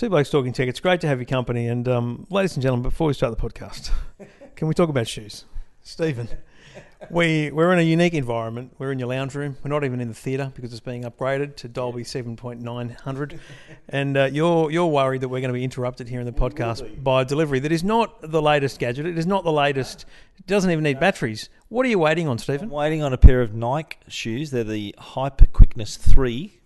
Two Blokes Talking Tech. It's great to have your company. And, um, ladies and gentlemen, before we start the podcast, can we talk about shoes? Stephen, we, we're in a unique environment. We're in your lounge room. We're not even in the theatre because it's being upgraded to Dolby 7.900. and uh, you're, you're worried that we're going to be interrupted here in the podcast by a delivery that is not the latest gadget. It is not the latest. It doesn't even need batteries. What are you waiting on, I'm Stephen? waiting on a pair of Nike shoes. They're the Hyper Quickness 3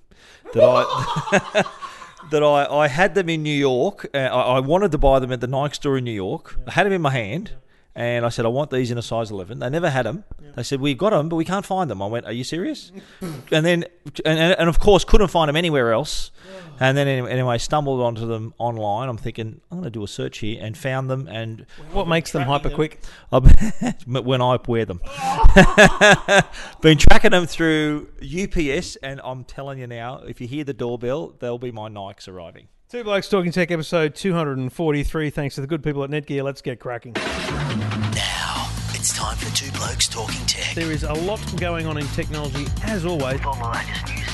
that I. That I, I had them in New York. Uh, I, I wanted to buy them at the Nike store in New York. I had them in my hand, and I said, I want these in a size 11. They never had them. They said, We've got them, but we can't find them. I went, Are you serious? and then, and, and, of course, couldn't find them anywhere else. And then, anyway, anyway, stumbled onto them online. I'm thinking, I'm going to do a search here, and found them. And What makes them hyper quick? When I wear them. Been tracking them through UPS, and I'm telling you now, if you hear the doorbell, they'll be my Nikes arriving. Two Blokes Talking Tech, episode 243. Thanks to the good people at Netgear. Let's get cracking. Now, it's time for Two Blokes Talking Tech. There is a lot going on in technology, as always. For all the latest news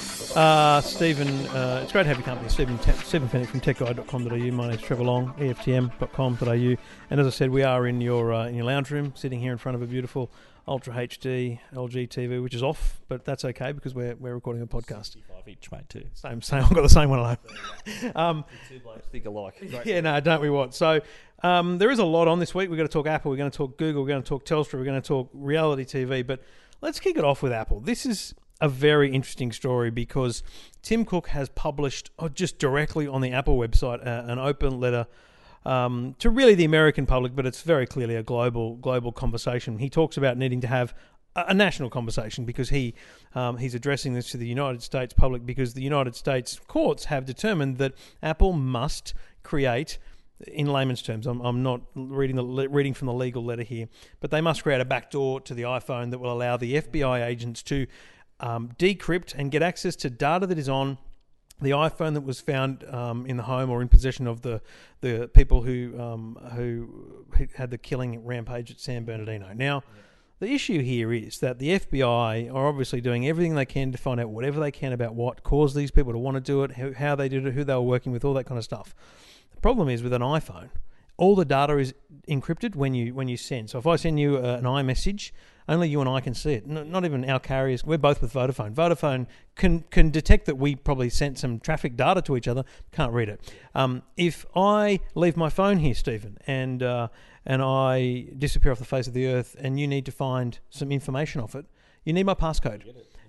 Uh, Stephen, uh, it's great to have you company. Stephen, Te- Stephen Fennick from techguide.com.au. My name's Trevor Long, EFTM.com.au. And as I said, we are in your uh, in your lounge room, sitting here in front of a beautiful Ultra HD LG TV, which is off, but that's okay because we're, we're recording a podcast. Five each, mate, too. Same, same. I've got the same one at home. um, Two blokes think alike. yeah, no, don't we what? So um, there is a lot on this week. We're going to talk Apple. We're going to talk Google. We're going to talk Telstra. We're going to talk reality TV. But let's kick it off with Apple. This is a very interesting story because Tim Cook has published, oh, just directly on the Apple website, uh, an open letter. Um, to really the American public, but it's very clearly a global global conversation. He talks about needing to have a, national conversation because he um, he's addressing this to the United States public because the United States courts have determined that Apple must create in layman's terms, I'm, I'm not reading the reading from the legal letter here, but they must create a backdoor to the iPhone that will allow the FBI agents to um, decrypt and get access to data that is on the iPhone that was found um, in the home or in possession of the the people who um, who had the killing rampage at San Bernardino. Now, the issue here is that the FBI are obviously doing everything they can to find out whatever they can about what caused these people to want to do it, how, how they did it, who they were working with, all that kind of stuff. The problem is with an iPhone, all the data is encrypted when you when you send. So if I send you uh, an iMessage, only you and I can see it. Not even our carriers. We're both with Vodafone. Vodafone can can detect that we probably sent some traffic data to each other. Can't read it. Um, if I leave my phone here, Stephen, and uh, and I disappear off the face of the earth, and you need to find some information off it, you need my passcode.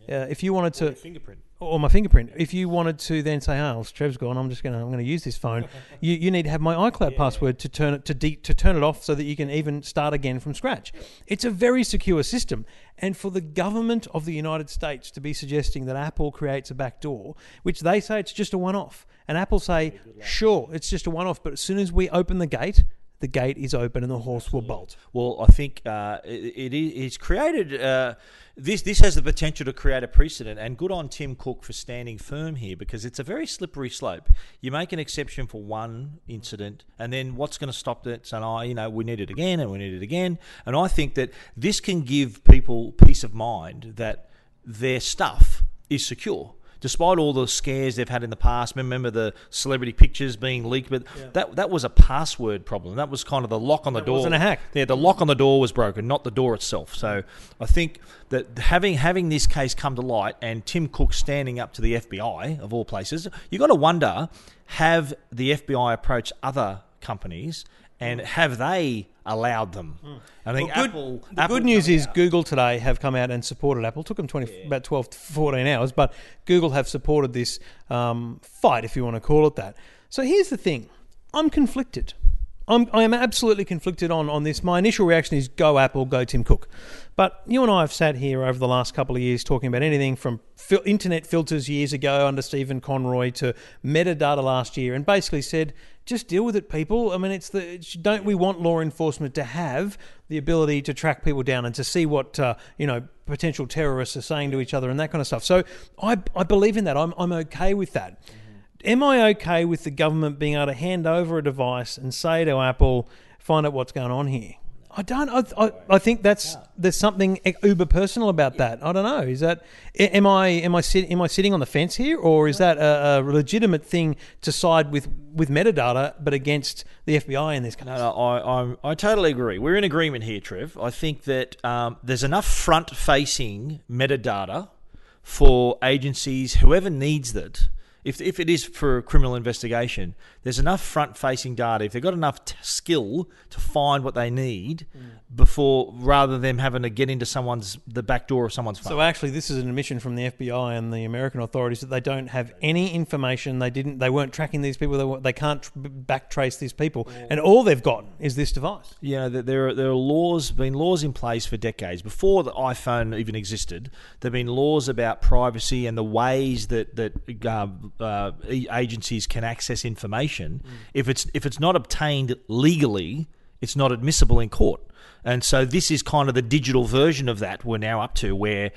Uh, if you wanted to Fingerprint. Or my fingerprint. If you wanted to then say, "Oh, Trev's gone. I'm just gonna I'm gonna use this phone," you, you need to have my iCloud password to turn it to de- to turn it off so that you can even start again from scratch. It's a very secure system, and for the government of the United States to be suggesting that Apple creates a backdoor, which they say it's just a one-off, and Apple say, "Sure, it's just a one-off," but as soon as we open the gate. The gate is open and the horse will bolt. Well, I think uh, it, it is created. Uh, this this has the potential to create a precedent, and good on Tim Cook for standing firm here because it's a very slippery slope. You make an exception for one incident, and then what's going to stop that? Saying, "Oh, you know, we need it again, and we need it again." And I think that this can give people peace of mind that their stuff is secure. Despite all the scares they've had in the past, remember the celebrity pictures being leaked, but that that was a password problem. That was kind of the lock on the door. wasn't a hack. Yeah, the lock on the door was broken, not the door itself. So I think that having having this case come to light and Tim Cook standing up to the FBI of all places, you've got to wonder: have the FBI approached other companies and have they allowed them? I think. Well, good- Apple. The Apple good news is out- Google today have come out and supported Apple. took them 20, about 12 to 14 hours, but Google have supported this um, fight, if you want to call it that. So here's the thing I'm conflicted. I'm, I am absolutely conflicted on, on this. My initial reaction is go Apple, go Tim Cook. But you and I have sat here over the last couple of years talking about anything from fil- internet filters years ago under Stephen Conroy to metadata last year and basically said, just deal with it, people. I mean, it's the it's- don't we want law enforcement to have the ability to track people down and to see what uh, you know potential terrorists are saying to each other and that kind of stuff. So I I believe in that. I'm I'm okay with that. Am I okay with the government being able to hand over a device and say to Apple, find out what's going on here? I don't. I, I, I think that's there's something uber personal about that. I don't know. Is that am I am I sit, am I sitting on the fence here, or is that a, a legitimate thing to side with with metadata, but against the FBI in this case? No, no, I, I'm, I totally agree. We're in agreement here, Trev. I think that um, there's enough front-facing metadata for agencies, whoever needs it. If, if it is for a criminal investigation, there's enough front-facing data. If they've got enough t- skill to find what they need before, rather than having to get into someone's the back door of someone's phone. So actually, this is an admission from the FBI and the American authorities that they don't have any information. They didn't. They weren't tracking these people. They, wa- they can't tr- backtrace these people, and all they've got is this device. you know, there are, there are laws, been laws in place for decades. Before the iPhone even existed, there have been laws about privacy and the ways that that uh, uh, agencies can access information. If it's if it's not obtained legally, it's not admissible in court. And so this is kind of the digital version of that we're now up to, where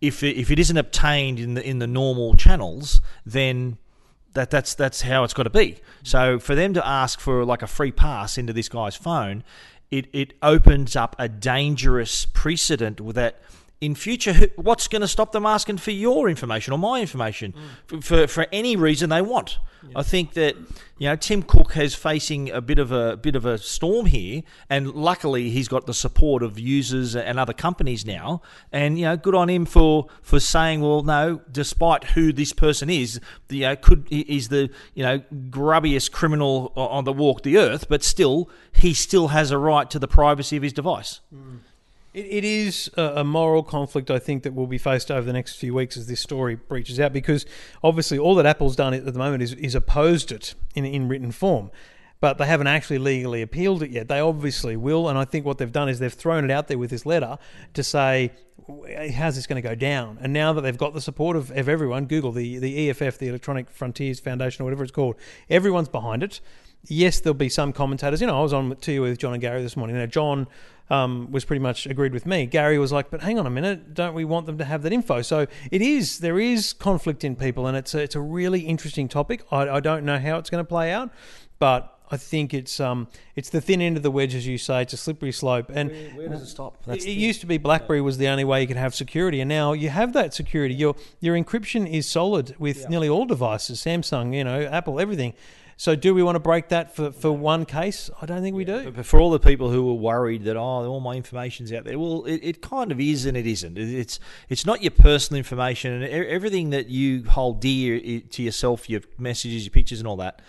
if it, if it isn't obtained in the in the normal channels, then that that's that's how it's got to be. So for them to ask for like a free pass into this guy's phone, it it opens up a dangerous precedent with that. In future, what's going to stop them asking for your information or my information mm. for, for for any reason they want? I think that you know Tim Cook is facing a bit of a bit of a storm here, and luckily he's got the support of users and other companies now. And you know, good on him for for saying, well, no, despite who this person is, the, you know, could is the you know grubbiest criminal on the walk the earth, but still he still has a right to the privacy of his device. Mm. It, it is a, moral conflict, I think, that will be faced over the next few weeks as this story breaches out. Because obviously, all that Apple's done at the moment is, is opposed it in, in written form. But they haven't actually legally appealed it yet. They obviously will. And I think what they've done is they've thrown it out there with this letter to say, how's this going to go down? And now that they've got the support of, of everyone, Google, the, the EFF, the Electronic Frontiers Foundation, or whatever it's called, everyone's behind it. Yes, there'll be some commentators. You know, I was on to you with John and Gary this morning. Now, John um, was pretty much agreed with me. Gary was like, "But hang on a minute, don't we want them to have that info?" So it is there is conflict in people, and it's a, it's a really interesting topic. I, I don't know how it's going to play out, but I think it's um it's the thin end of the wedge, as you say. It's a slippery slope, and Where does it stop? it, it used to be BlackBerry was the only way you could have security, and now you have that security. Your your encryption is solid with nearly all devices, Samsung, you know, Apple, everything. So do we want to break that for, for one case? I don't think we do. But for all the people who are worried that oh, all my information's out there, well, it, it kind of is and it isn't. It's it's not your personal information and everything that you hold dear to yourself, your messages, your pictures, and all that.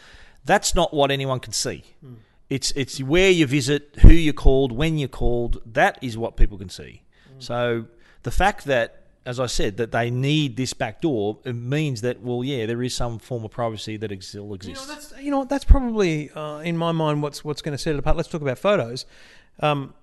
That's not what anyone can see. Hmm. It's it's where you visit, who you called, when you called. That is what people can see. Hmm. So the fact that as I said, that they need this back door, it means that, well, yeah, there is some form of privacy that ex- still You know, exists. that's you know that's probably uh, in my mind what's what's going to set it apart. Let's talk about photos. Um,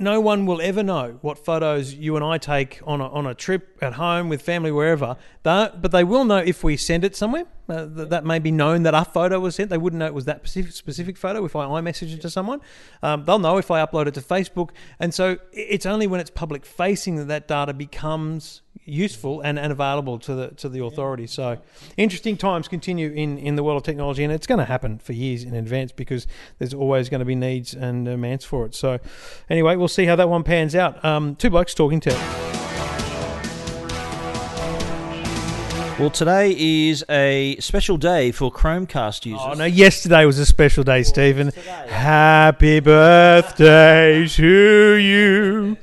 no one will ever know what photos you and I take on a, on a trip at home with family wherever. But they will know if we send it somewhere. Uh, th- that may be known that our photo was sent. They wouldn't know it was that specific, specific photo if I iMessage it to someone. Um, they'll know if I upload it to Facebook. And so it's only when it's public facing that that data becomes useful and, and available to the to the authorities. So interesting times continue in, in the world of technology, and it's going to happen for years in advance because there's always going to be needs and demands for it. So anyway, we'll see how that one pans out. Um, two blokes talking to. Well, today is a special day for Chromecast users. Oh no! Yesterday was a special day, Stephen. Happy birthday to you.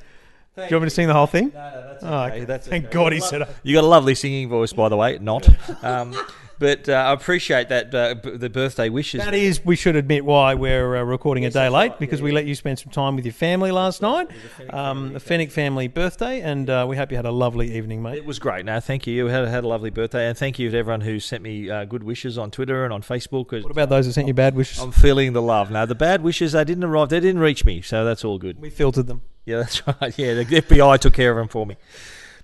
Do you want me to sing the whole thing? No, no, that's Oh, okay. That's thank okay. God he said You got a lovely singing voice, by the way. Not. Um, but uh, I appreciate that uh, b- the birthday wishes. That is, we should admit why we're uh, recording a day late because we let you spend some time with your family last night. Um, the Fennick family birthday, and uh, we hope you had a lovely evening, mate. It was great. Now, thank you. You had, had a lovely birthday, and thank you to everyone who sent me uh, good wishes on Twitter and on Facebook. What about those that sent you bad wishes? I'm feeling the love. Now, the bad wishes, they didn't arrive. They didn't reach me, so that's all good. we filtered them. Yeah, that's right. Yeah, the FBI took care of them for me.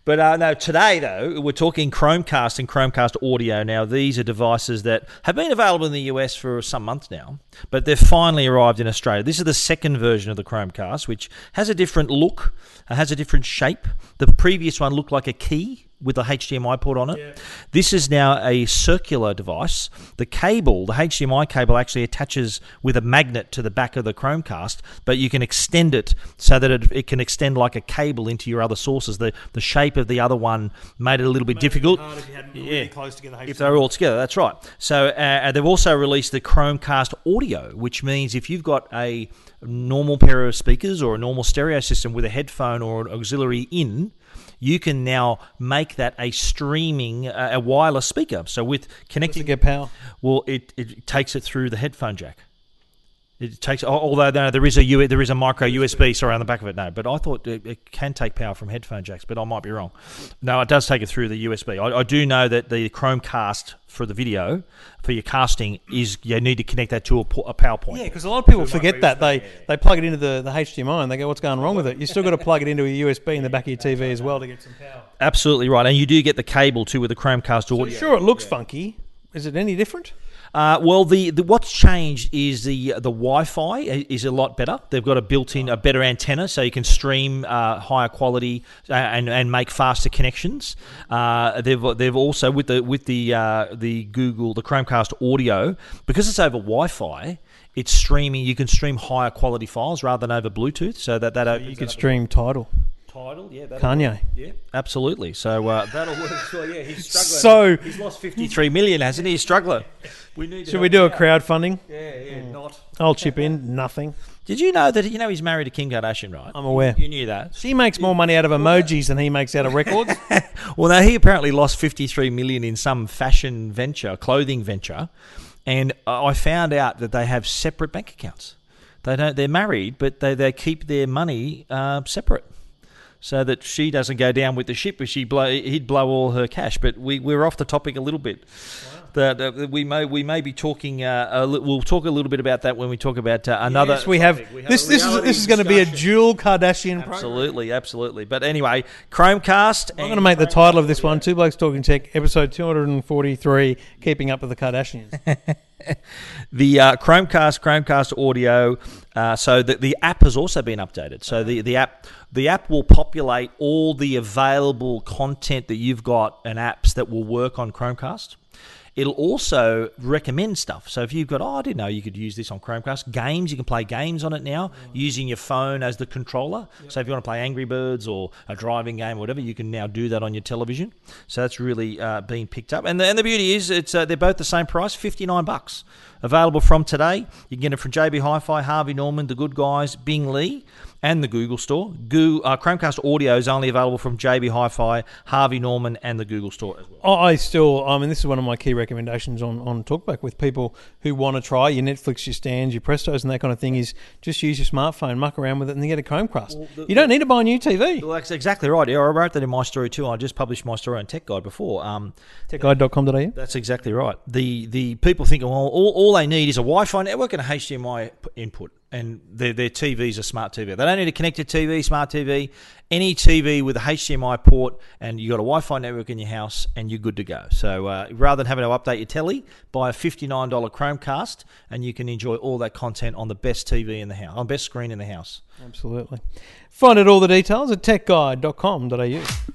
But uh, no, today though we're talking Chromecast and Chromecast audio. Now these are devices that have been available in the US for some months now, but they've finally arrived in Australia. This is the second version of the Chromecast, which has a different look, uh, has a different shape. The previous one looked like a key with a HDMI port on it. This is now a circular device. The cable, the HDMI cable, actually attaches with a magnet to the back of the Chromecast, but you can extend it so that it, it can extend like a cable into your other sources. The the shape of the other one made it a little bit difficult. Yeah. close together. If they're all together, that's right. So uh, they've also released the Chromecast Audio, which means if you've got a normal pair of speakers or a normal stereo system with a headphone or an auxiliary in, you can now make that a streaming, uh, a wireless speaker. So with connecting, get power. well, it, it takes it through the headphone jack. It takes, although no, there is a U, there is a micro USB, sorry, on the back of it. No, but I thought it, it can take power from headphone jacks, but I might be wrong. No, it does take it through the USB. I, I do know that the Chromecast for the video for your casting is you need to connect that to a, po- a power point. Yeah, because a lot of people forget that they they plug it into the, the HDMI and they go, "What's going wrong with it?" You still got to plug it into a USB in the back of your TV as well to get some power. Absolutely right, and you do get the cable too with the Chromecast audio. Sure, it looks funky. Is it any different? Uh, well, the, the what's changed is the the Wi-Fi is a lot better. They've got a built-in a better antenna, so you can stream uh, higher quality uh, and and make faster connections. Uh, they've they've also with the with the uh, the Google the Chromecast audio because it's over Wi-Fi. It's streaming. You can stream higher quality files rather than over Bluetooth, so that that You can stream Tidal. Title. Yeah, Kanye. Yeah, absolutely. So uh, that'll work. So yeah, he's So- he's lost fifty-three million, hasn't he? He's struggling. We need. Should we do a out. crowdfunding? Yeah, yeah, not. I'll chip in. Nothing. Did you know that you know he's married to Kim Kardashian, right? I'm aware. You knew that. She makes more money out of emojis than he makes out of records. Well, now he apparently lost 53 million in some fashion venture, clothing venture, and I found out that they have separate bank accounts. They don't. They're married, but they, they keep their money uh, separate, so that she doesn't go down with the ship. If she blow, he'd blow all her cash. But we we're off the topic a little bit. That uh, we may we may be talking. Uh, a li- we'll talk a little bit about that when we talk about uh, another. yes, we have. topic. We This this is this is going to be a dual Kardashian program. Absolutely, absolutely. But anyway, Chromecast. I'm going to make the title of this one Two Blokes Talking Tech, episode 243, Keeping Up with the Kardashians. the uh, Chromecast, Chromecast audio. Uh, so the, the app has also been updated. So the, the app the app will populate all the available content that you've got and apps that will work on Chromecast. It'll also recommend stuff. So if you've got, oh, I didn't know you could use this on Chromecast. Games, you can play games on it now using your phone as the controller. So if you want to play Angry Birds or a driving game or whatever, you can now do that on your television. So that's really uh, been picked up. And the, and the beauty is, it's uh, they're both the same price, fifty nine bucks. Available from today. You can get it from JB Hi-Fi, Harvey Norman, The Good Guys, Bing Lee, and the Google Store. Goo, uh, Chromecast audio is only available from JB Hi-Fi, Harvey Norman, and the Google Store as well. I still, I mean, this is one of my key recommendations on, on Talkback with people who want to try your Netflix, your Stans, your Prestos, and that kind of thing is just use your smartphone, muck around with it, and then get a Chromecast. you don't need to buy a new TV. Well, that's exactly right. Yeah, I wrote that in my story too. I just published my story on Tech Guide before. Um, Techguide.com.au. That's exactly right. The the people think, well, all, all they need is a Wi-Fi network and a HDMI input, and their their TV's are smart TV. They don't need a connected TV, smart TV, any TV with a HDMI port, and you got a Wi-Fi network in your house, and you're good to go. So uh, rather than having to update your telly, buy a fifty nine dollar Chromecast, and you can enjoy all that content on the best TV in the house, on best screen in the house. Absolutely. Find out all the details at techguide.com.au.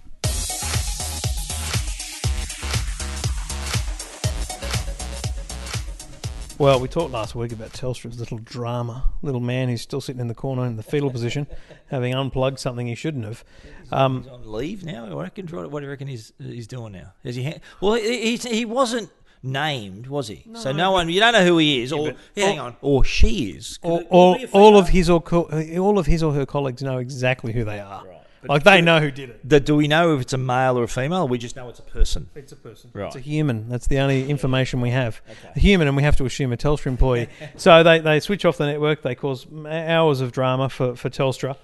Well, we talked last week about Telstra's little drama. Little man who's still sitting in the corner in the fetal position, having unplugged something he shouldn't have. Um, He's on leave now. I reckon. What do you reckon he's he's doing now? Is he? ha- Well, he, he, he wasn't named, was he? so no one. You don't know who he is, or but- yeah, hang on, or she is. Could all, it- could all, be a all female? of his or co- all of his or her colleagues know exactly who they are. Like they know who did it. The- do we know if it's a male or a female? We just know it's a person. It's a person. Right. It's a human. That's the only information we have. A human, and we have to assume a Telstra employee. so they, they switch off the network. They cause hours of drama for, for Telstra.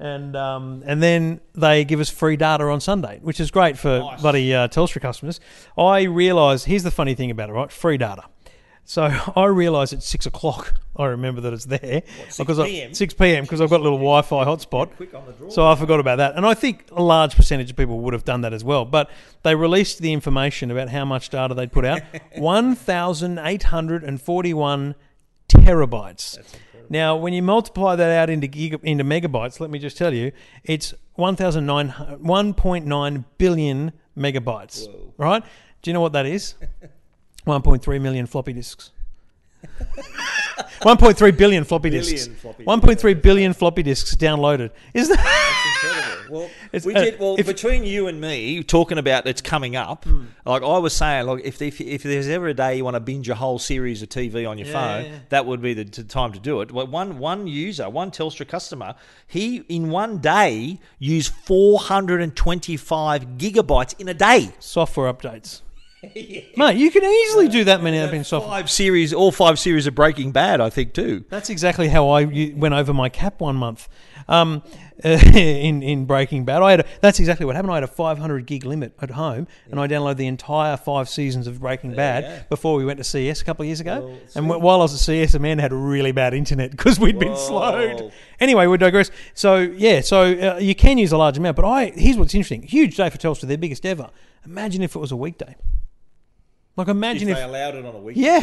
And um, and then they give us free data on Sunday, which is great for Nice. bloody uh, Telstra customers. I realise, here's the funny thing about it, right? Free data. So I realise it's six o'clock, I remember that it's there. 6 because I- 6 p.m. because I've got a little Wi Fi hotspot. Quick on the draw. So I forgot about that. And I think a large percentage of people would have done that as well. But they released the information about how much data they'd put out 1,841 terabytes. Now, when you multiply that out into giga, into megabytes, let me just tell you, it's 1,009 1.9 billion megabytes. Right? Do you know what that is? 1.3 million floppy disks. 1.3 billion floppy disks. Billion floppy 1.3 billion floppy disks downloaded. Is that? That's incredible. Well, It's- we uh, did well if- between you and me talking about it's coming up. Like I was saying, like if, if if there's ever a day you want to binge a whole series of TV on your Yeah, phone, yeah, yeah. that would be the time to do it. Well, one one user, one Telstra customer, he in one day used 425 gigabytes in a day. Software updates. Mate, you can easily do that many in software. Five series, all five series of Breaking Bad, I think too. That's exactly how I went over my cap one month. Um, uh, in in Breaking Bad, I had a, that's exactly what happened. I had a 500 gig limit at home, and I downloaded the entire five seasons of Breaking Bad yeah. before we went to CES a couple of years ago. Well, and wh- while I was at CES, Amanda had really bad internet because we'd been slowed. Anyway, we digress. So yeah, so uh, you can use a large amount, but I here's what's interesting: huge day for Telstra, their biggest ever. Imagine if it was a weekday. Like imagine if, they allowed it on a week, yeah,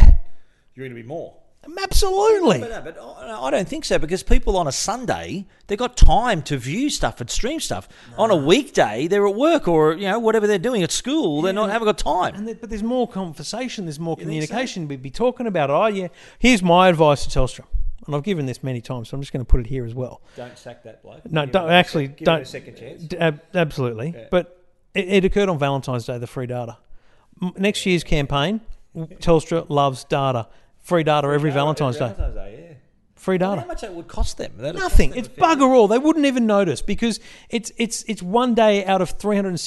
you're going to be more. Absolutely. But, no, but I I don't think so because people on a Sunday they've got time to view stuff and stream stuff. On a weekday they're at work or you know whatever they're doing at school. They're not haven't got time. And there, but there's more conversation, there's more so? communication. We'd be talking about it. Oh, yeah. Here's my advice to Telstra. And I've given this many times, so I'm just going to put it here as well. Don't sack that bloke. No, don't actually don't. chance. d- ab- absolutely, but it, it occurred on Valentine's Day. The free data. M- Next year's campaign, Telstra loves data. Free data every Valentine's Day. yeah. Free data. How much that would cost them? That'd Nothing. cost It's them fair- bugger all. They wouldn't even notice because it's it's it's one day out of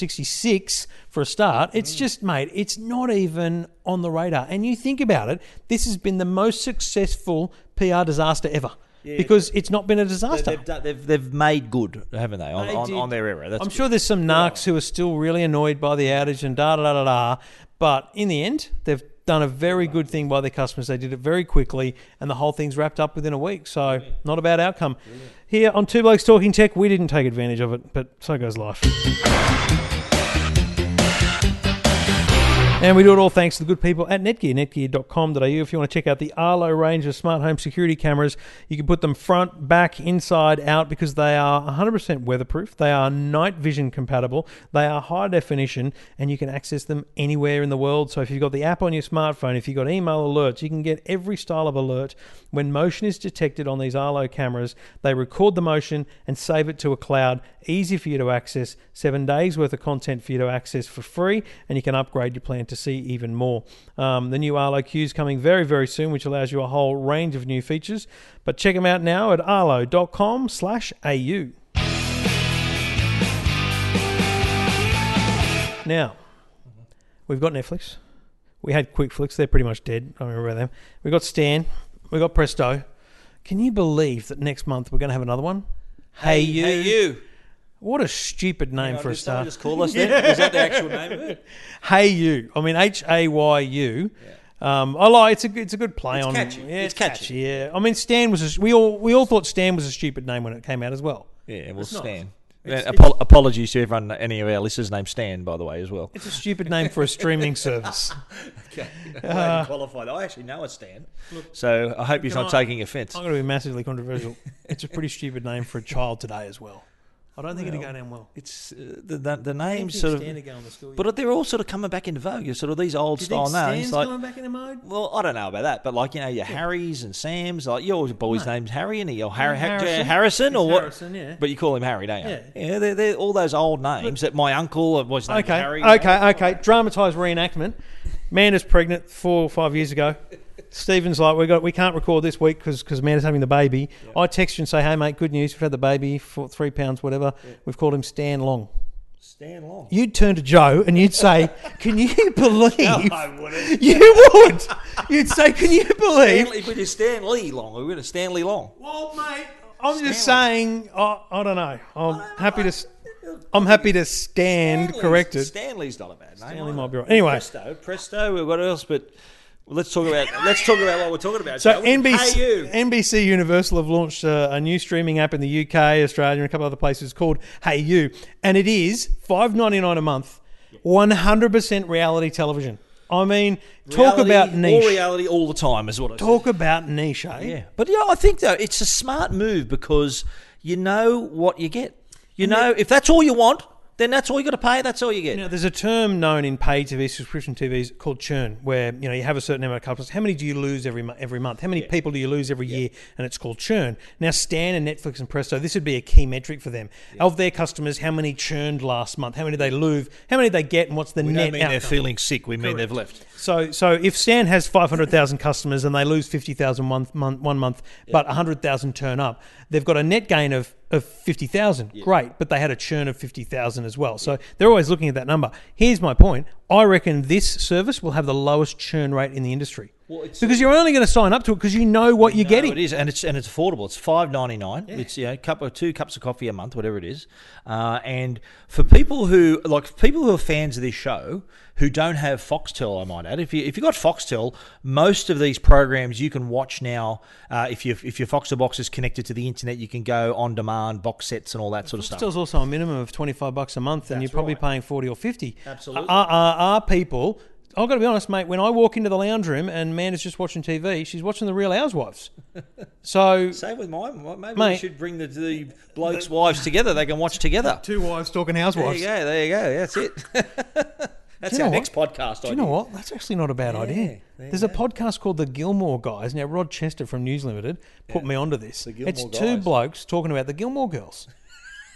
366 for a start. It's Mm. just, mate, it's not even on the radar. And you think about it, this has been the most successful PR disaster ever because it's not been a disaster. They've, done, they've they've made good, haven't they, on, They on, on their era? That's I'm good. sure there's some narcs who are still really annoyed by the outage and da da da da da. But in the end, they've done a very good thing by their customers. They did it very quickly, and the whole thing's wrapped up within a week. So not a bad outcome. Here on Two Blokes Talking Tech, we didn't take advantage of it, but so goes life. And we do it all thanks to the good people at Netgear, netgear.com.au. If you want to check out the Arlo range of smart home security cameras, you can put them front, back, inside, out because they are 100% weatherproof. They are night vision compatible. They are high definition and you can access them anywhere in the world. So if you've got the app on your smartphone, if you've got email alerts, you can get every style of alert. When motion is detected on these Arlo cameras, they record the motion and save it to a cloud. Easy for you to access. Seven days worth of content for you to access for free, and you can upgrade your plan to see even more. Um, the new Arlo Q is coming very, very soon, which allows you a whole range of new features. But check them out now at arlo.com slash au. Now, we've got Netflix. We had QuickFlix. They're pretty much dead. I remember them. We've got Stan. We've got Presto. Can you believe that next month we're going to have another one? Hey, you. Hey, you. What a stupid name Hang on, for a star. someone start. just call us then? Is that the actual name of it? Hey you. I mean H A Y U. Um, I like it's a it's a good play It's on. catchy. Yeah, It's catchy. Yeah. I mean Stan was a, we all we all thought Stan was a stupid name when it came out as well. Yeah, we'll It's not. stand. It's- Yeah, apo- apologies to everyone, any of our listeners named Stan, by the way, as well. It's a stupid name for a streaming service. Okay. Uh, qualified. I actually know a Stan. So I hope he's not I- taking offence. I'm going to be massively controversial. It's a pretty stupid name for a child today as well. I don't think it'd go down well. It's uh, the, the, the names sort of. The school. But they're all sort of coming back into vogue. You're sort of these old Do you think style names. Like, coming back in the mode? well, I don't know about that, but like you know, your Harrys and Sams. Like your boy's No. name's Harry, and your Harry, Harrison. Harrison, Harrison or what? Harrison, yeah. But you call him Harry, don't you? Yeah. Yeah, they're, they're all those old names that my uncle was named Okay, Harry. okay, okay. Dramatized reenactment. Man is pregnant four or five years ago. Stephen's like, we got, we can't record this week because because Amanda's having the baby. I text you and say, hey mate, good news, we've had the baby for three pounds, whatever. We've called him Stan Long. Stan Long. You'd turn to Joe and you'd say, can you believe? No, I wouldn't. You would. You'd say, can you believe? Stanley, but it's Stan Lee Long. We're going to Stanley Long. Well, mate, I'm just saying. I I don't know. I'm happy to. I'm happy to stand Stanley's- corrected. Stanley's not a bad name. Stanley might be right. Anyway. Presto, Presto. What else? But let's talk about let's talk about what we're talking about. So? NBC. NBC Universal have launched a, a new streaming app in the UK, Australia, and a couple other places called hayu, and it is five ninety nine a month, one hundred percent reality television. I mean, talk about niche. All reality all the time is what I said. Talk about niche, eh? Yeah, but yeah, I think though it's a smart move because you know what you get. You know, if that's all you want, then that's all you got to pay. That's all you get. Now, there's a term known in paid TV, subscription TVs called churn, where you know you have a certain number of customers. How many do you lose every mo- every month? How many people do you lose every year? And it's called churn. Now, Stan and Netflix and Presto, this would be a key metric for them. Of their customers, how many churned last month? How many did they lose? How many did they get? And what's the we net don't mean they're feeling sick. We mean they've left. So, so if Stan has 500,000 customers and they lose 50,000 one month, one month, but 100,000 turn up, they've got a net gain of, of 50,000. Great, but they had a churn of 50,000 as well. So they're always looking at that number. Here's my point. I reckon this service will have the lowest churn rate in the industry. Well, it's- because you're only going to sign up to it because you know what you're No, getting. It is, and it's and it's affordable. It's five ninety nine. It's you know, cup of two cups of coffee a month, whatever it is. Uh, and for people who like people who are fans of this show who don't have Foxtel, I might add, if you if you got Foxtel, most of these programs you can watch now. Uh, if you if your Foxtel box is connected to the internet, you can go on demand box sets and all that sort of stuff. Still, also a minimum of 25 bucks a month, and you're probably right. paying 40 or 50. Absolutely. Are, are, are people, I've got to be honest, mate, when I walk into the lounge room and Amanda's just watching TV, she's watching The Real Housewives. So, Same with mine. Maybe we should bring the, the blokes' wives together. They can watch together. two wives talking housewives. There you go. There you go. That's it. That's you know our what? next podcast. Do you know what? That's actually not a bad idea. there There's a podcast called The Gilmore Guys. Now, Rod Chester from News Limited put me onto this. Gilmore it's two blokes talking about the Gilmore Girls.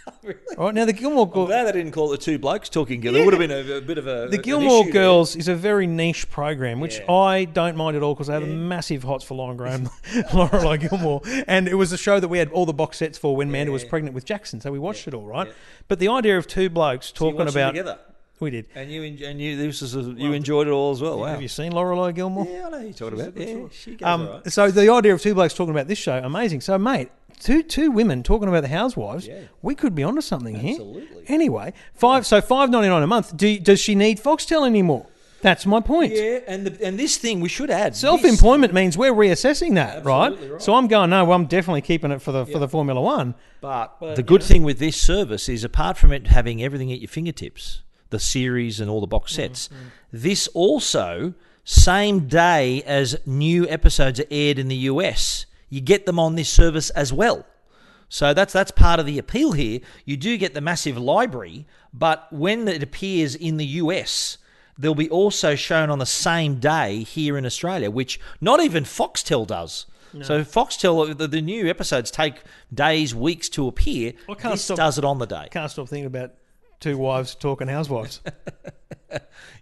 Really? All right, now the Gilmore Girls. glad they didn't call it the two blokes talking together. It would have been a, a bit of a The Gilmore Girls is a very niche program, which Yeah. I don't mind at all because I have a massive hots for Lauren Graham, Lorelai Gilmore, and it was a show that we had all the box sets for when Amanda was pregnant with Jackson, so we watched it all right. But the idea of two blokes talking them about together, we did. and you and you this is a, you enjoyed it all as well. Wow. Have you seen Lorelai Gilmore? Yeah, I know you're talking about. Yeah, Um, right. So the idea of two blokes talking about this show, amazing. So, mate, two two women talking about the housewives, Yeah. we could be onto something Absolutely. here. Anyway, five so five ninety nine a month. Do, does she need Foxtel anymore? That's my point. Yeah, and the, and this thing we should add self employment means we're reassessing that, right? Right. So I'm going, no, well, I'm definitely keeping it for the for the Formula One. But, the good thing with this service is, apart from it having everything at your fingertips, the series and all the box sets, mm, mm. this also same day as new episodes are aired in the US, you get them on this service as well. So that's that's part of the appeal here. You do get the massive library, but when it appears in the US, they'll be also shown on the same day here in Australia, which not even Foxtel does. So Foxtel, uh, the, the new episodes take days, weeks to appear. I can't this stop- does it on the day. Can't stop thinking about two wives talking housewives.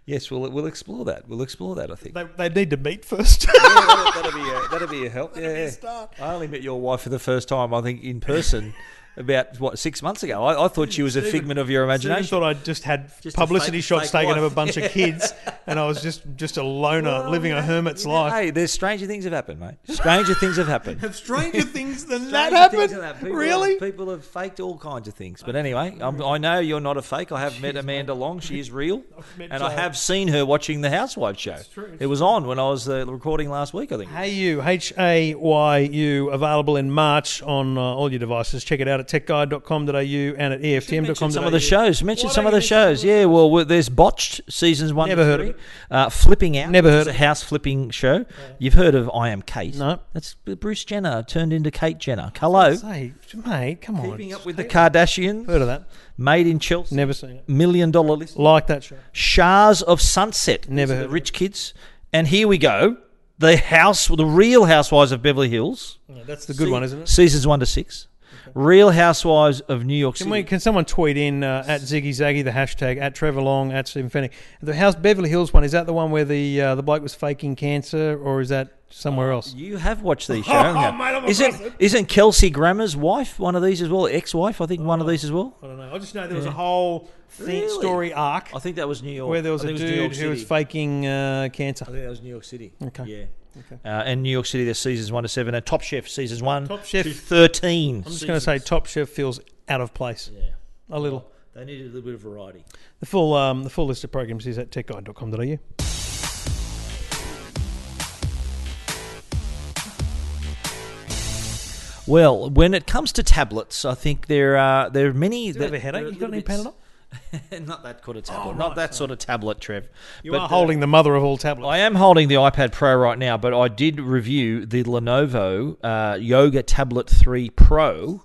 Yes, we'll we'll explore that. We'll explore that. I think. they, they need to meet first. yeah, that'll, that'll be a, that'll be a help. Yeah, yeah. I only met your wife for the first time, I think, in person about what six months ago. I, I thought she was a figment of your imagination. thought I just had Just publicity fake- shots fake taken of a bunch of kids, and I was just just a loner living a hermit's life. Hey, there's stranger things have happened, mate. Stranger things have happened. Have stranger things than Stranger that happened? People Really? Have, people have faked all kinds of things. But anyway, I'm, I know you're not a fake. I have met Amanda Long. She is real. And I have seen her watching the Housewives show. true, It was on when I was uh, recording last week, I think. Hey you, H A Y U, available in March on uh, all your devices. Check it out at techguide.com.au and at E EFTM.com.au. Some of the shows. Mention Why some of the mention shows. Yeah, well, we- there's Botched seasons one. Never to heard of it. Uh, flipping out. Never heard It's a of it. house flipping show. You've heard of I Am Cait? No. That's Bruce Jenner turned into Kate Jenner. Hello. Say, mate, come on. Keeping up with the Kardashians. Heard of that? Made in Chelsea. Never seen it. Million dollar list. Like that show. Shahs of Sunset. Never These heard the of rich kids. And here we go. The house, the real Housewives of Beverly Hills. that's the good Se- one, isn't it? Seasons one to six. Real Housewives of New York Can, City. we, can someone tweet in uh, at Ziggy Zaggy the hashtag at Trevor Long at Stephen Fennick the House Beverly Hills one is that the one where the uh, the bloke was faking cancer or is that somewhere else? You have watched these shows, you? isn't isn't Kelsey Grammer's wife one of these as well? Ex-wife, I think, one of these as well. I don't know. I just know there was a whole thing, Really? story arc I think that was New York. where there was I a think it New York dude who was City. faking uh, cancer. I think that was New York City. Okay. Yeah. Uh, and New York City, there's seasons one to seven, and Top Chef seasons one Top Chef- to thirteen. I'm just going to say Top Chef feels out of place yeah, a little. they needed a little bit of variety. The full um, the full list of programs is at techguide.com.au. Well, when it comes to tablets, I think there are there are many. Do you have a headache? You got any Panadol? Not that sort of tablet. Oh, not right, that sort of tablet, Trev. You But, are holding the mother of all tablets. I am holding the iPad Pro right now, but I did review the Lenovo uh, Yoga Tablet 3 Pro,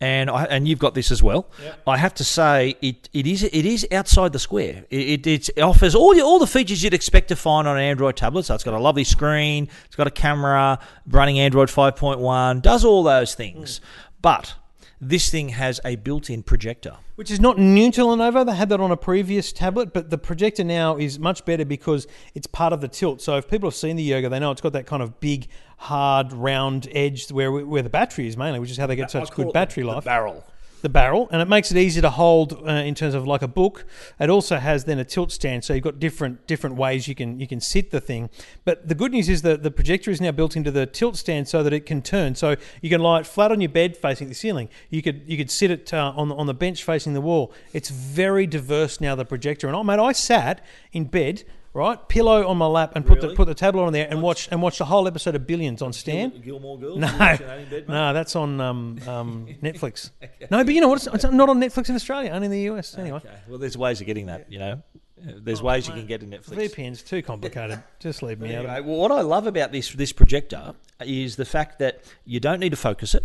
and I, and you've got this as well. I have to say it, it is it is outside the square. It, it, it offers all all the features you'd expect to find on an Android tablet. So it's got a lovely screen, it's got a camera, running Android 5.1, does all those things, but this thing has a built-in projector. Which is not new to Lenovo. They had that on a previous tablet, but the projector now is much better because it's part of the tilt. So if people have seen the Yoga, they know it's got that kind of big, hard, round edge where where the battery is mainly, which is how they get such good battery life. barrel. The barrel, and it makes it easy to hold uh, in terms of like a book. It also has then a tilt stand, so you've got different different ways you can you can sit the thing. But the good news is that the projector is now built into the tilt stand so that it can turn. So you can lie it flat on your bed facing the ceiling. You could you could sit it uh, on the, on the bench facing the wall. It's very diverse now. The projector and oh mate, I sat in bed. Right, pillow on my lap, and put the Really? put the tablet on there, and watch and watch the whole episode of Billions on Stan. Gilmore Girls. No, that in bed, no, that's on um, um, Netflix. No, but you know what? It's, it's not on Netflix in Australia, only in the US. Anyway, Okay. Well, there's ways of getting that. You know, Uh, there's ways you can get to Netflix. VPN's too complicated. Just leave me out. Anyway, it. well, what I love about this this projector is the fact that you don't need to focus it,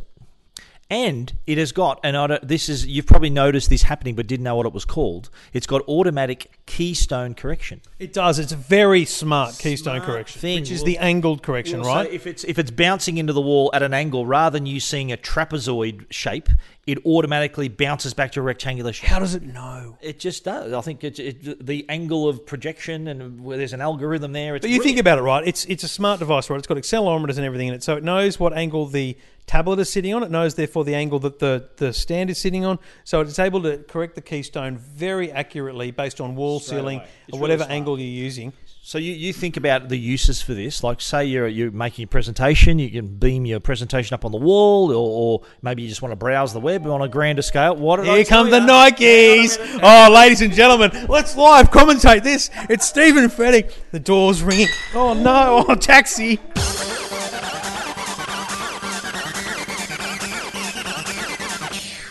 and it has got and I don't, this is you've probably noticed this happening but didn't know what it was called. It's got automatic keystone correction. It does. It's a very smart keystone correction, thing. which is Well- the angled correction, So right? if it's if it's bouncing into the wall at an angle rather than you seeing a trapezoid shape, it automatically bounces back to a rectangular shape. How does it know? It just does. I think it's it, the angle of projection and where there's an algorithm there. It's But you think about it, right? It's it's a smart device, right? It's got accelerometers and everything in it, so it knows what angle the tablet is sitting on. It knows, therefore, the angle that the, the stand is sitting on. So it's able to correct the keystone very accurately based on wall, Straight ceiling, or whatever angle you're using. So you, you think about the uses for this, like say you're you're making a presentation, you can beam your presentation up on the wall, or, or maybe you just want to browse the web on a grander scale. What did I Here come the you? Nikes. Oh, ladies and gentlemen, let's live commentate this. It's Stephen Fennick. The door's ringing. Oh, no. Oh, taxi.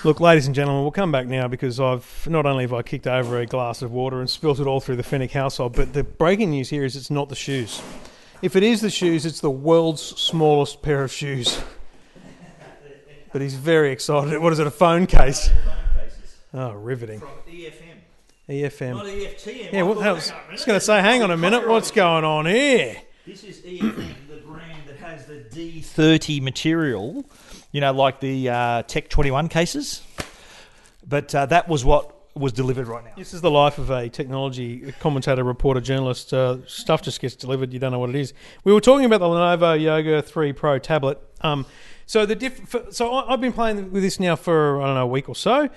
Look, ladies and gentlemen, we'll come back now because I've not only have I kicked over a glass of water and spilt it all through the Fennick household, but the breaking news here is it's not the shoes. If it is the shoes, it's the world's smallest pair of shoes. But he's very excited. What is it, a phone case? Oh, riveting. EFM, EFM. not EFTM. Yeah, what the hell? I was going to say, hang on a minute, what's going on here? This is EFM, the brand that has the D3O material, you know, like the uh, Tech 21 cases. But uh, that was what was delivered right now. This is the life of a technology commentator, reporter, journalist. Uh, stuff just gets delivered. You don't know what it is. We were talking about the Lenovo Yoga 3 Pro tablet. Um, so the diff- so I've been playing with this now for I don't know a week or so.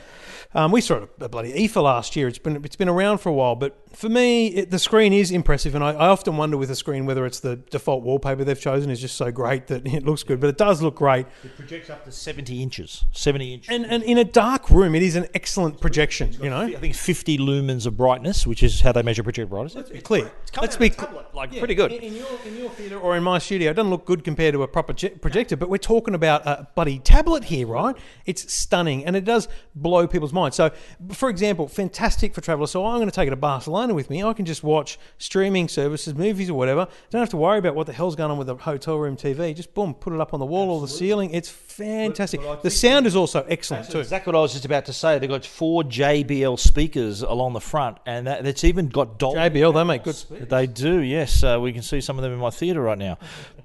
Um, we saw it at bloody IFA last year. It's been it's been around for a while, but for me, it, the screen is impressive, and I, I often wonder with a screen whether it's the default wallpaper they've chosen is just so great that it looks good. But it does look great. It projects up to 70 inches. 70 inches. And, and in a dark room, it is an excellent projection. You know, I think 50 lumens of brightness, which is how they measure projected brightness. It's clear. coming Let's be like Yeah, pretty good. In, in your in your theatre or in my studio, it doesn't look good compared to a proper projector. But we're talking about a bloody tablet here, right? It's stunning, and it does blow people's minds. So, for example, fantastic for travellers. So I'm going to take it to Barcelona with me. I can just watch streaming services, movies, or whatever. Don't have to worry about what the hell's going on with the hotel room TV. Just boom, put it up on the wall or the ceiling. It's fantastic. but I the sound is also excellent too. exactly what I was just about to say. They've got four JBL speakers along the front, and that, it's even got Dolby. JBL, they make good speakers. They do, yes. Uh, we can see some of them in my theatre right now.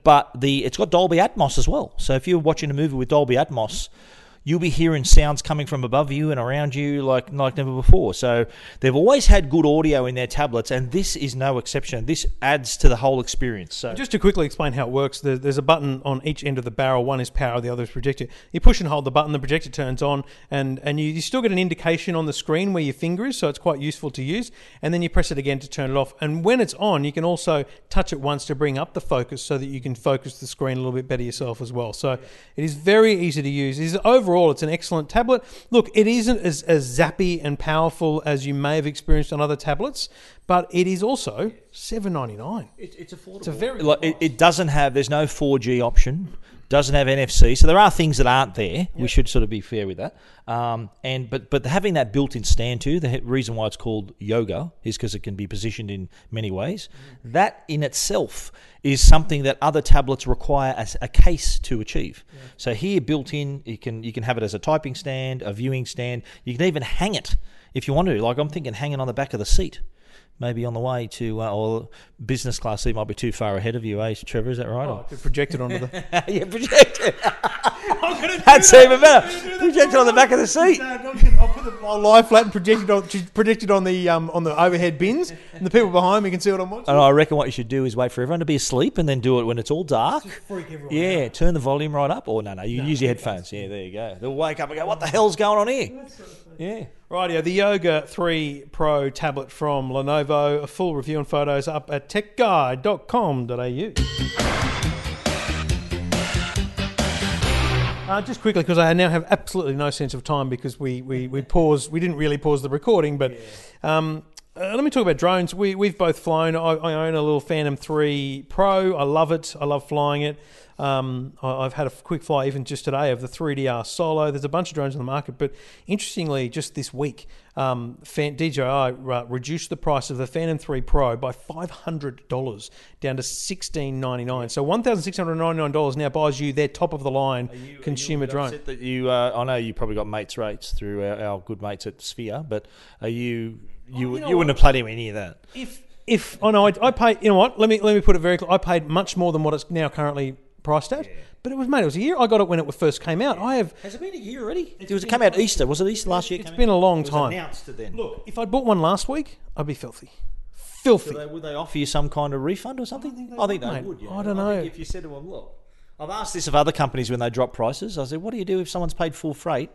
But the it's got Dolby Atmos as well. So if you're watching a movie with Dolby Atmos, you'll be hearing sounds coming from above you and around you like like never before. So they've always had good audio in their tablets, and this is no exception. This adds to the whole experience. So Just to quickly explain how it works, there's a button on each end of the barrel. One is power, the other is projector. You push and hold the button, the projector turns on, and, and you, you still get an indication on the screen where your finger is, so it's quite useful to use. And then you press it again to turn it off. And when it's on, you can also touch it once to bring up the focus so that you can focus the screen a little bit better yourself as well. So it is very easy to use. It is, overall, it's an excellent tablet. Look, it isn't as, as zappy and powerful as you may have experienced on other tablets, but it is also seven ninety nine. It's, it's affordable. It's a very Like, it, it doesn't have. There's no 4G option. Doesn't have NFC. So there are things that aren't there. We should sort of be fair with that. Um, and but but having that built-in stand too. The reason why it's called yoga is because it can be positioned in many ways. That in itself is something that other tablets require as a case to achieve. So here, built in, you can you can have it as a typing stand, a viewing stand. You can even hang it if you want to. Like I'm thinking, hanging on the back of the seat maybe on the way to uh, or business class seat might be too far ahead of you, eh, Trevor? Is that right? Oh, I could project it onto the. yeah, project it. That's even better. Project it on the back of the seat. I'll put the, I'll lie flat and project it on, project it on the um, on the overhead bins, and the people behind me can see what I'm watching. And I reckon what you should do is wait for everyone to be asleep and then do it when it's all dark. Freak everyone Yeah, turn the volume right up. Or no, no, you can use your headphones. Yeah, there you go. They'll wake up and go, "What the hell's going on here?" Yeah. Rightio, the Yoga 3 Pro tablet from Lenovo. A full review and photos up at techguide.com.au. Uh, just quickly, because I now have absolutely no sense of time because we, we, we paused, we didn't really pause the recording, but um, uh, let me talk about drones. We, we've both flown. I, I own a little Phantom 3 Pro. I love it. I love flying it. Um, I, I've had a quick fly even just today of the 3DR Solo. There's a bunch of drones on the market, but interestingly, just this week, um, Fan- DJI uh, reduced the price of the Phantom 3 Pro by $500 down to $16.99. So $1,699 now buys you their top of the line consumer drone. That you, uh, I know you probably got mates rates through our, our good mates at Sphere, but are you you, you know you wouldn't have played any of that? if if I know I, I paid you know what let me let me put it very clear I paid much more than what it's now currently priced at but it was mate it was a year I got it when it first came out I have Has it been a year already? It was it came out Easter. Was it Easter last year? it's been a long time Announced it then. look if I'd bought one last week I'd be filthy filthy Do they, would they offer you some kind of refund or something? I think they, mate. would. Yeah. I don't think know. if you said to them, look, I've asked this of other companies when they drop prices. I said, what do you do if someone's paid full freight?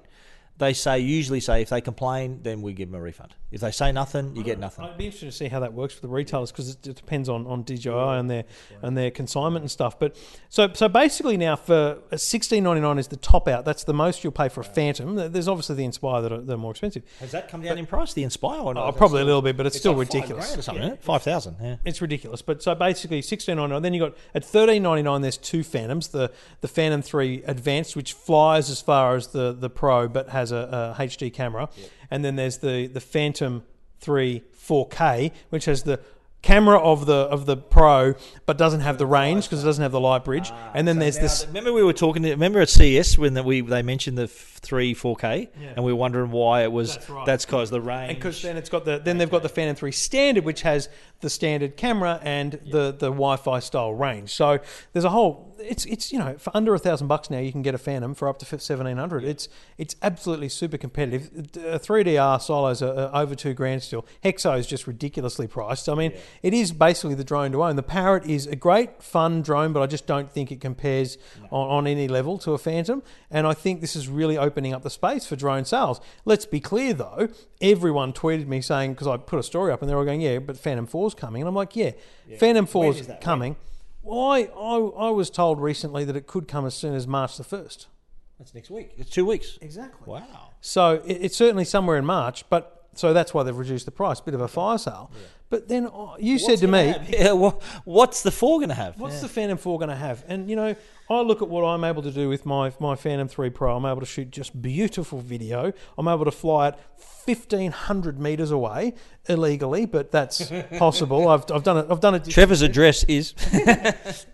They say usually say if they complain, then we give them a refund. If they say nothing, you get nothing. I'd be interested to see how that works for the retailers because it, it depends on, on DJI and their and their consignment and stuff. But so so basically now for uh, sixteen ninety nine is the top out. That's the most you'll pay for a Phantom. There's obviously the Inspire that are, that are more expensive. Has that come down in price? The Inspire or not? Oh, probably a little bit, but it's, still like ridiculous. grand or something, isn't it? Five thousand. Yeah. It's ridiculous. But so basically, sixteen ninety nine. Then you got at thirteen ninety nine. There's two Phantoms. The the Phantom Three Advanced, which flies as far as the the Pro, but has a, a HD camera. And then there's the the Phantom Three 4K, which has the camera of the of the Pro, but doesn't have the range because it doesn't have the Lightbridge. Ah. and then there's Now, this. Remember we were talking. Remember at CES when the, we they mentioned the three 4K, and we are wondering why it was. That's right. Because the range. Because then it's got the then they've got the Phantom Three Standard, which has the standard camera and the the Wi-Fi style range. So there's a whole. It's it's you know for under a thousand bucks now you can get a Phantom for up to seventeen hundred. It's it's absolutely super competitive. Uh, three DR solos are, over two grand still. Hexo is just ridiculously priced. I mean, it is basically the drone to own. The Parrot is a great fun drone, but I just don't think it compares on, on any level to a Phantom. And I think this is really opening up the space for drone sales. Let's be clear though, everyone tweeted me saying because I put a story up and they're all going, yeah, but Phantom 4's coming, and I'm like, yeah, Phantom 4's is that? coming. Well, I, I I was told recently that it could come as soon as March the first. That's next week. It's two weeks. Exactly. Wow. So it, it's certainly somewhere in March, but so that's why they've reduced the price. Bit of a fire sale. But then oh, you said to me, Yeah, well, what's the four going to have? What's Yeah. the Phantom 4 going to have? And, you know, I look at what I'm able to do with my, my Phantom 3 Pro. I'm able to shoot just beautiful video. I'm able to fly it 1,500 metres away illegally, but that's possible. I've, I've done it. I've done it. Trevor's address is.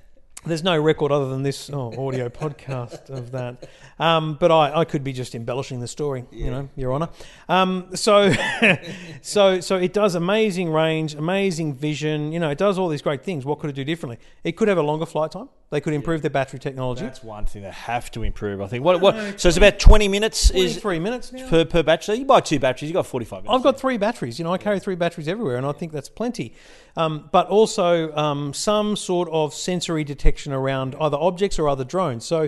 There's no record other than this oh, audio podcast of that. Um, but I, I could be just embellishing the story, you know, Your Honour. Um, so, so, so it does amazing range, amazing vision. You know, it does all these great things. What could it do differently? It could have a longer flight time. They could improve their battery technology. That's one thing they have to improve. I think. What? What? So it's about twenty minutes is three minutes now. per per battery. You buy two batteries, you got forty five minutes. I've got three batteries. You know, I carry three batteries everywhere, and I think that's plenty. Um, but also um, some sort of sensory detection around either objects or other drones. So,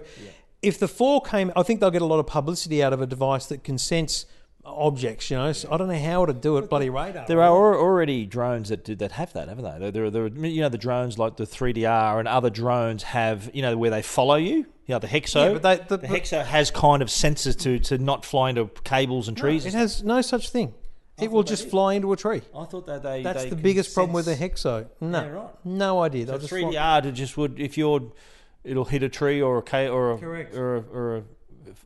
if the four came, I think they'll get a lot of publicity out of a device that can sense objects. You know, so I don't know how to do it. Bloody radar. There are already drones that do, that have that, haven't they? There, are- there, are- you know, the drones like the 3DR and other drones have, you know, where they follow you. You know, the Hexo. Yeah, but they- the- the Hexo has kind of sensors to, to not fly into cables and trees. It has no such thing. It will just fly into a tree. I thought that they. That's they the can biggest problem with the Hexo. No, Yeah, right. no idea. So They'll just fly- 3DR to just would if you're, it'll hit a tree or a ca- or a, Correct. or a, or a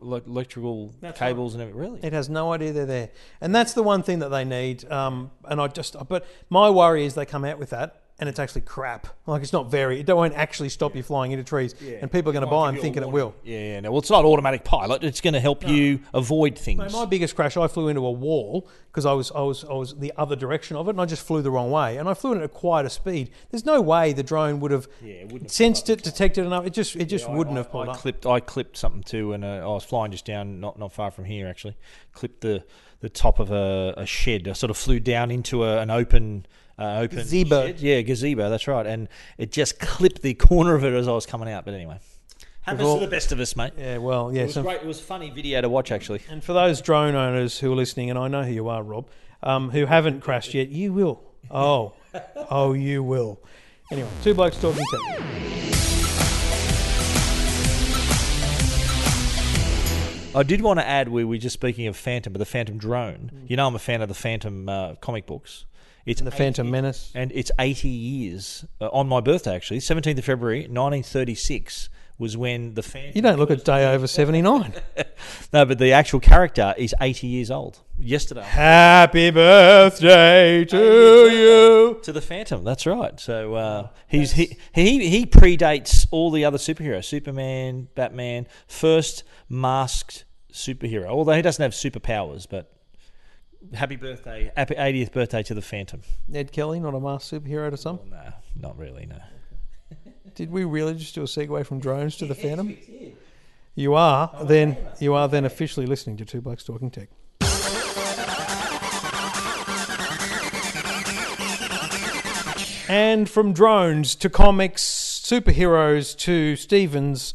electrical That's cables and everything. Really, It has no idea they're there, and that's the one thing that they need. Um, and I just, but my worry is they come out with that, and it's actually crap. Like it's not very. It won't actually stop you flying into trees, and people are going to buy them thinking it will. Yeah, yeah. No, well, it's not automatic pilot. It's going to help you avoid things. Mate, my biggest crash, I flew into a wall because I was, I was, I was the other direction of it, and I just flew the wrong way, and I flew it at quite a speed. There's no way the drone would have Yeah, it have sensed it, detected enough. It just, it just I- wouldn't I, have pulled I up. clipped. I clipped something too, and uh, I was flying just down, not not far from here actually. Clipped the the top of a, a shed. I sort of flew down into a, an open. Uh, open Gazebo. shed. yeah, gazebo. That's right, and it just clipped the corner of it as I was coming out. But anyway, happens all- to the best of us, mate. Yeah, well, yeah. It was so- great. It was a funny video to watch, actually. And for those drone owners who are listening, and I know who you are, Rob, um, who haven't crashed yet, you will. Oh, oh, you will. Anyway, two blokes talking tech. I did want to add, we were just speaking of Phantom, but the Phantom drone. You know, I'm a fan of the Phantom uh, comic books. It's And the Phantom Menace. and it's 80 years. Uh, on my birthday actually 17th of february 1936 was when the Phantom You don't look a day over 79. no but the actual character is 80 years old. Yesterday. Happy birthday to you. to the phantom that's right. So uh, he's he, he he predates all the other superheroes. Superman batman first masked superhero. Although he doesn't have superpowers but happy birthday happy 80th birthday to the phantom Ned Kelly, not a masked superhero to some. no not really no Did we really just do a segue from drones to the Phantom? You are oh, then. You are then officially listening to Two Blokes Talking Tech. And from drones to comics, superheroes to Stephen's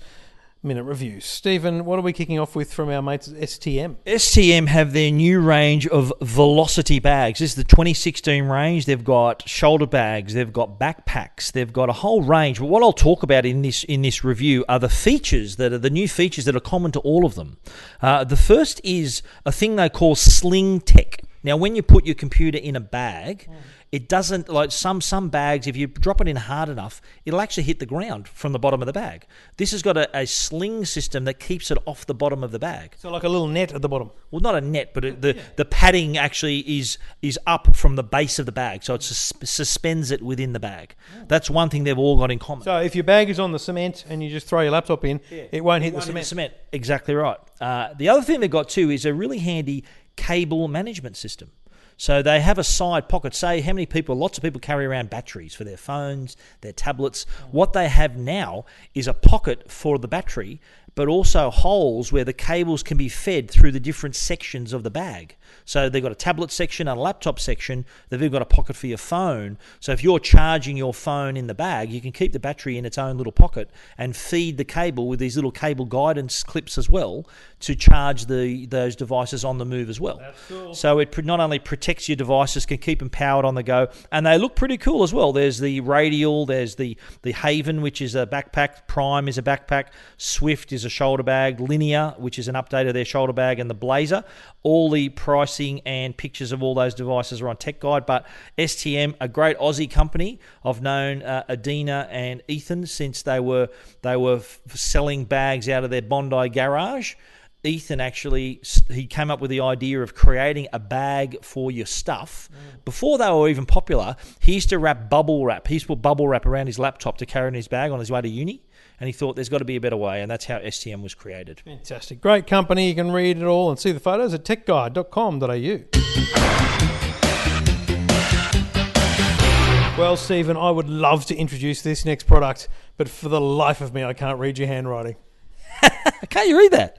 minute reviews. Stephen, what are we kicking off with from our mates at STM? STM have their new range of velocity bags. This is the 2016 range. They've got shoulder bags, they've got backpacks, they've got a whole range. But what I'll talk about in this in this review are the features that are the new features that are common to all of them. Uh, the first is a thing they call Sling Tech. Now, when you put your computer in a bag, it doesn't like some some bags. If you drop it in hard enough, it'll actually hit the ground from the bottom of the bag. This has got a, a sling system that keeps it off the bottom of the bag. So like a little net at the bottom. Well, not a net, but it, the the padding actually is is up from the base of the bag, so it sus- suspends it within the bag. That's one thing they've all got in common. So if your bag is on the cement and you just throw your laptop in, it won't hit the One in cement. cement. Exactly right. Uh, the other thing they've got too is a really handy cable management system. So they have a side pocket. Say how many people, lots of people carry around batteries for their phones, their tablets. What they have now is a pocket for the battery, but also holes where the cables can be fed through the different sections of the bag. So they've got a tablet section, and a laptop section. They've even got a pocket for your phone. So if you're charging your phone in the bag, you can keep the battery in its own little pocket and feed the cable with these little cable guidance clips as well to charge the those devices on the move as well. So it pr- not only protects your devices, can keep them powered on the go, and they look pretty cool as well. There's the Radial, there's the the Haven, which is a backpack. Prime is a backpack. Swift is a shoulder bag. Linear, which is an update of their shoulder bag, and the Blazer. All the pricing and pictures of all those devices are on Tech Guide. But STM, a great Aussie company, I've known uh, Adina and Ethan since they were they were f- selling bags out of their Bondi garage. Ethan actually he came up with the idea of creating a bag for your stuff before they were even popular. He used to wrap bubble wrap. He used to put bubble wrap around his laptop to carry in his bag on his way to uni. And he thought there's got to be a better way, and that's how STM was created. Fantastic. Great company. You can read it all and see the photos at techguide.com.au. Well, Stephen, I would love to introduce this next product, but for the life of me, I can't read your handwriting. Can't you read that?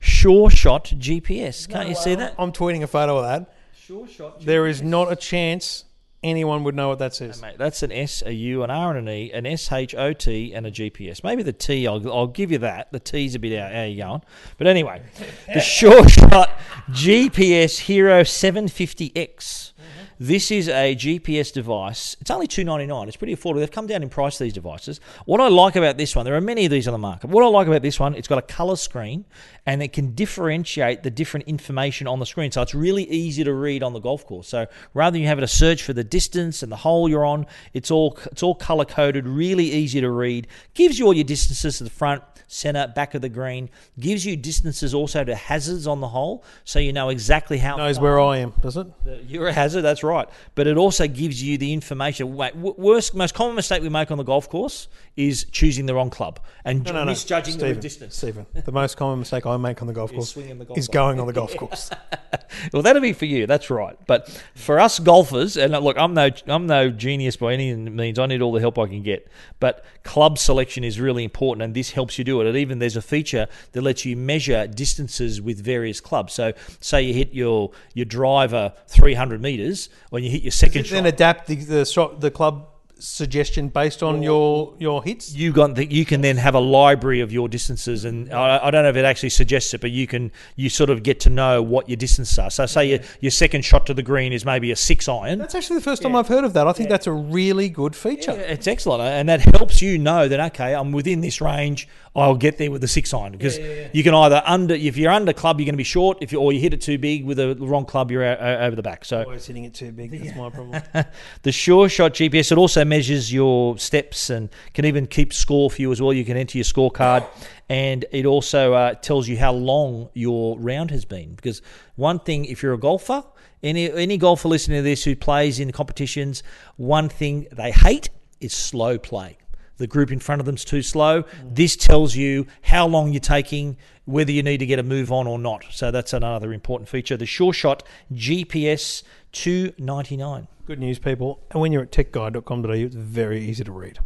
Sure Shot GPS. Can't you see uh, that? I'm tweeting a photo of that. Sure Shot. There is not a chance anyone would know what that says. Mate, that's an S, a U, an R, and an E, an S H O T, and a GPS. Maybe the T, I'll, I'll give you that. The T's a bit out. How you going? But anyway, the Sure Shot GPS Hero 750X. This is a GPS device. It's only two ninety nine. It's pretty affordable. They've come down in price these devices. What I like about this one, there are many of these on the market. What I like about this one, it's got a color screen and it can differentiate the different information on the screen. So it's really easy to read on the golf course. So rather than you having to search for the distance and the hole you're on, it's all it's all color coded, really easy to read. Gives you all your distances to the front, center, back of the green. Gives you distances also to hazards on the hole, so you know exactly how Knows far where I am, does it? you're a hazard, that's right. But it also gives you the information. Wait, worst, most common mistake we make on the golf course is choosing the wrong club and No, no, no. misjudging Stephen, the distance. Stephen, the most common mistake I make on the golf course the golf is ball. going on the golf course. Well, that'll be for you. That's right. But for us golfers, and look, I'm no, I'm no genius by any means. I need all the help I can get. But club selection is really important, and this helps you do it. And even there's a feature that lets you measure distances with various clubs. So, say you hit your your driver 300 meters, when you hit your second shot. then adapt the the, shot, the club suggestion based on your your hits. you got the, you can then have a library of your distances, and I, I don't know if it actually suggests it, but you can you sort of get to know what your distances are. So say your, your second shot to the green is maybe a six iron. That's actually the first time I've heard of that. I think that's a really good feature. It's excellent, and that helps you know that okay, I'm within this range. I'll get there with the six iron because you can either under if you're under club, you're going to be short. If you or you hit it too big with the wrong club, you're out, over the back. So Always hitting it too big. That's my problem. the Sure Shot GPS, it also measures your steps and can even keep score for you as well. You can enter your scorecard, and it also uh, tells you how long your round has been. Because one thing, if you're a golfer, any any golfer listening to this who plays in competitions, one thing they hate is slow play. The group in front of them's too slow. This tells you how long you're taking, whether you need to get a move on or not. So that's another important feature. The Sure Shot GPS 299. good news, people. And when you're at techguide.com.au, it's very easy to read.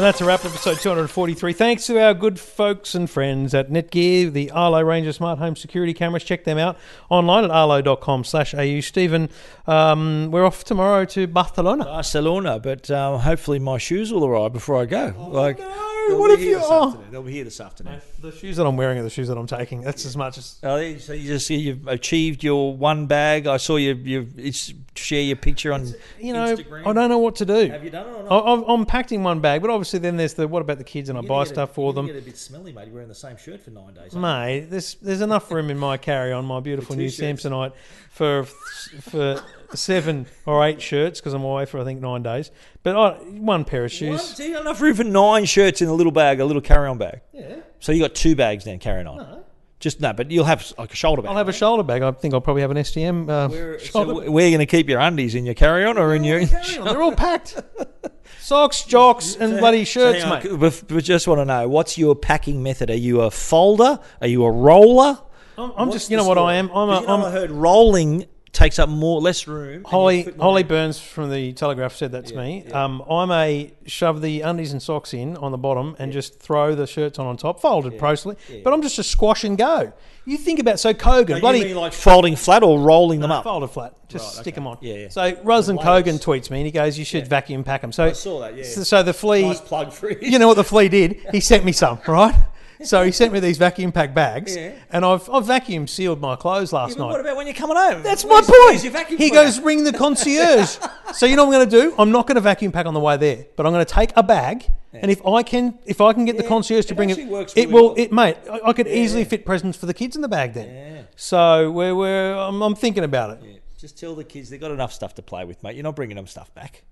And that's a wrap, episode 243. Thanks to our good folks and friends at Netgear, the Arlo Ranger smart home security cameras. Check them out online at arlo.com slash au. Stephen, um, we're off tomorrow to Barcelona. Barcelona, but uh, hopefully my shoes will arrive before I go. like, no, they'll what be if here you- this oh. afternoon. They'll be here this afternoon. Uh, the shoes that I'm wearing are the shoes that I'm taking. That's as much as Oh, so you just see you've achieved your one bag. I saw you. You share your picture on you know. Instagram. I don't know what to do. Have you done it or not? I- I've, I'm packed in one bag, but obviously then there's the what about the kids and I You're buy gonna a- stuff for you're them. Get a bit smelly, mate. You're wearing the same shirt for nine days. aren't you? Mate, there's there's enough room in my carry on my beautiful new shirts. Samsonite for for seven or eight shirts because I'm away for I think nine days. But I, one pair of shoes. You got enough room for nine shirts in a little bag, a little carry-on bag. Yeah. So you got two bags then carrying on. No. Just no, but you'll have like a shoulder bag. I'll have a shoulder bag. I think I'll probably have an STM uh, Where, so shoulder. wh- where are you going to keep your undies in your carry-on or in your? carry-on. They're all packed. Socks, jocks, and bloody shirts, on, mate. We we just want to know what's your packing method? Are you a folder? Are you a roller? I'm, I'm just, you know what story? I am. I'm a, you know, I'm I heard rolling takes up more less room. Holly Holly. Byrnes from the Telegraph said that to me. Um, I may shove the undies and socks in on the bottom and just throw the shirts on on top, folded mostly. But I'm just a squash and go. You think about so Kogan, No, you bloody mean like folding flat or rolling them up? folded flat, just Right, stick okay. them on. Yeah, yeah. So The Kogan tweets me and he goes, "You should vacuum pack them." So I saw that, yeah. So, so the flea, Nice plug for you. you know what the flea did? He sent me some, right? So he sent me these vacuum pack bags, Yeah. and I've I've vacuum sealed my clothes last Yeah, night. what about when you're coming home? That's Where's- my point. he goes, ring the concierge. so you know what I'm going to do? I'm not going to vacuum pack on the way there, but I'm going to take a bag, and if I can, if I can get the concierge to it bring it, it will. well. It mate, I, I could easily fit presents for the kids in the bag then. Yeah. So we're, we're I'm, I'm thinking about it, Yeah, Just tell the kids they've got enough stuff to play with, mate. You're not bringing them stuff back.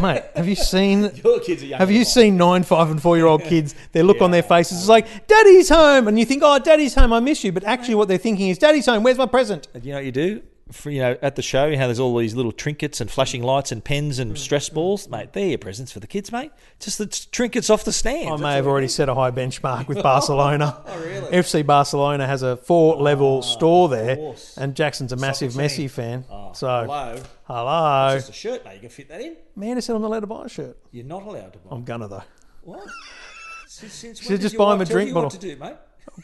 Mate. Have you seen? Your kids are young. Have you seen nine, five, and four year old kids? Their look on their faces is like, "Daddy's home," and you think, "Oh, Daddy's home. I miss you." But actually, what they're thinking is, "Daddy's home. Where's my present?" You know what you do? For, you know, at the show, how there's all these little trinkets and flashing lights and pens and mm. stress balls, mm. mate. They're your presents for the kids, mate. Just the trinkets off the stand. I may have already set a high benchmark with Barcelona. Oh, really? FC Barcelona has a four-level ah, store there, and Jackson's a massive. Messi fan. Ah, so, Hello. hello. Just a shirt, mate. You can fit that in. Man, I said I'm not allowed to buy a shirt. You're not allowed to buy. I'm gonna though. What? Since, since did just buy him a drink bottle. What to do, mate?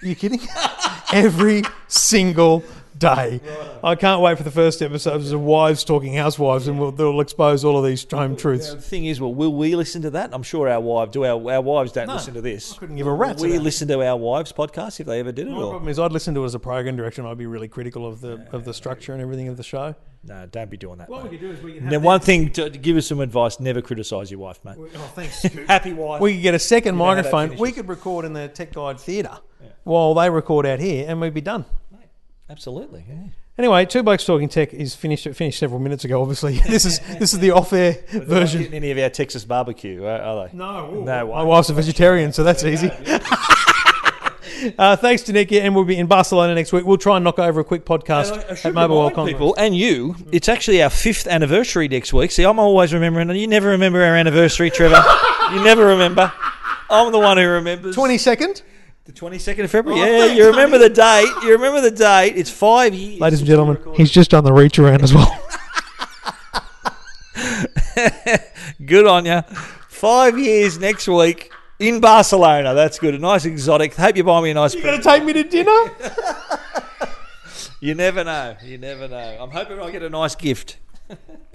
Are you kidding? Every single day. I can't wait for the first episodes of wives talking housewives, and we'll, they'll expose all of these home truths. The thing is, well, will we listen to that? I'm sure our wives do. Our, our wives don't listen to this. Couldn't give a rat's we listen to our wives' podcast if they ever did it. My Or? problem is, I'd listen to it as a program director, and I'd be really critical of the of the structure and everything of the show. No, don't be doing that. What mate. could do is we Now, one thing to, to give us some advice: never criticise your wife, mate. Oh, thanks. Happy wife. we could get a second microphone. We could record in the Tech Guide Theatre while they record out here, and we'd be done. Absolutely. Yeah. Anyway, two blokes talking tech is finished. It finished several minutes ago. Obviously, this is this is the off-air They're not version. any of our Texas barbecue, are, are they? No, No my wife's a vegetarian, so that's easy. uh, thanks to Nick, and we'll be in Barcelona next week. We'll try and knock over a quick podcast I- I at Mobile World Congress. people and you. It's actually our fifth anniversary next week. See, I'm always remembering. and You never remember our anniversary, Trevor. you never remember. I'm the one who remembers. Twenty second, The 22nd of February. Oh, yeah, thanks, you remember the date. You remember the date. It's five years. ladies and gentlemen, he's just done the reach around as well. Good on you. Five years next week in Barcelona. That's good. A nice exotic. Hope you buy me a nice. you gonna take me to dinner? You never know. You never know. I'm hoping I get a nice gift.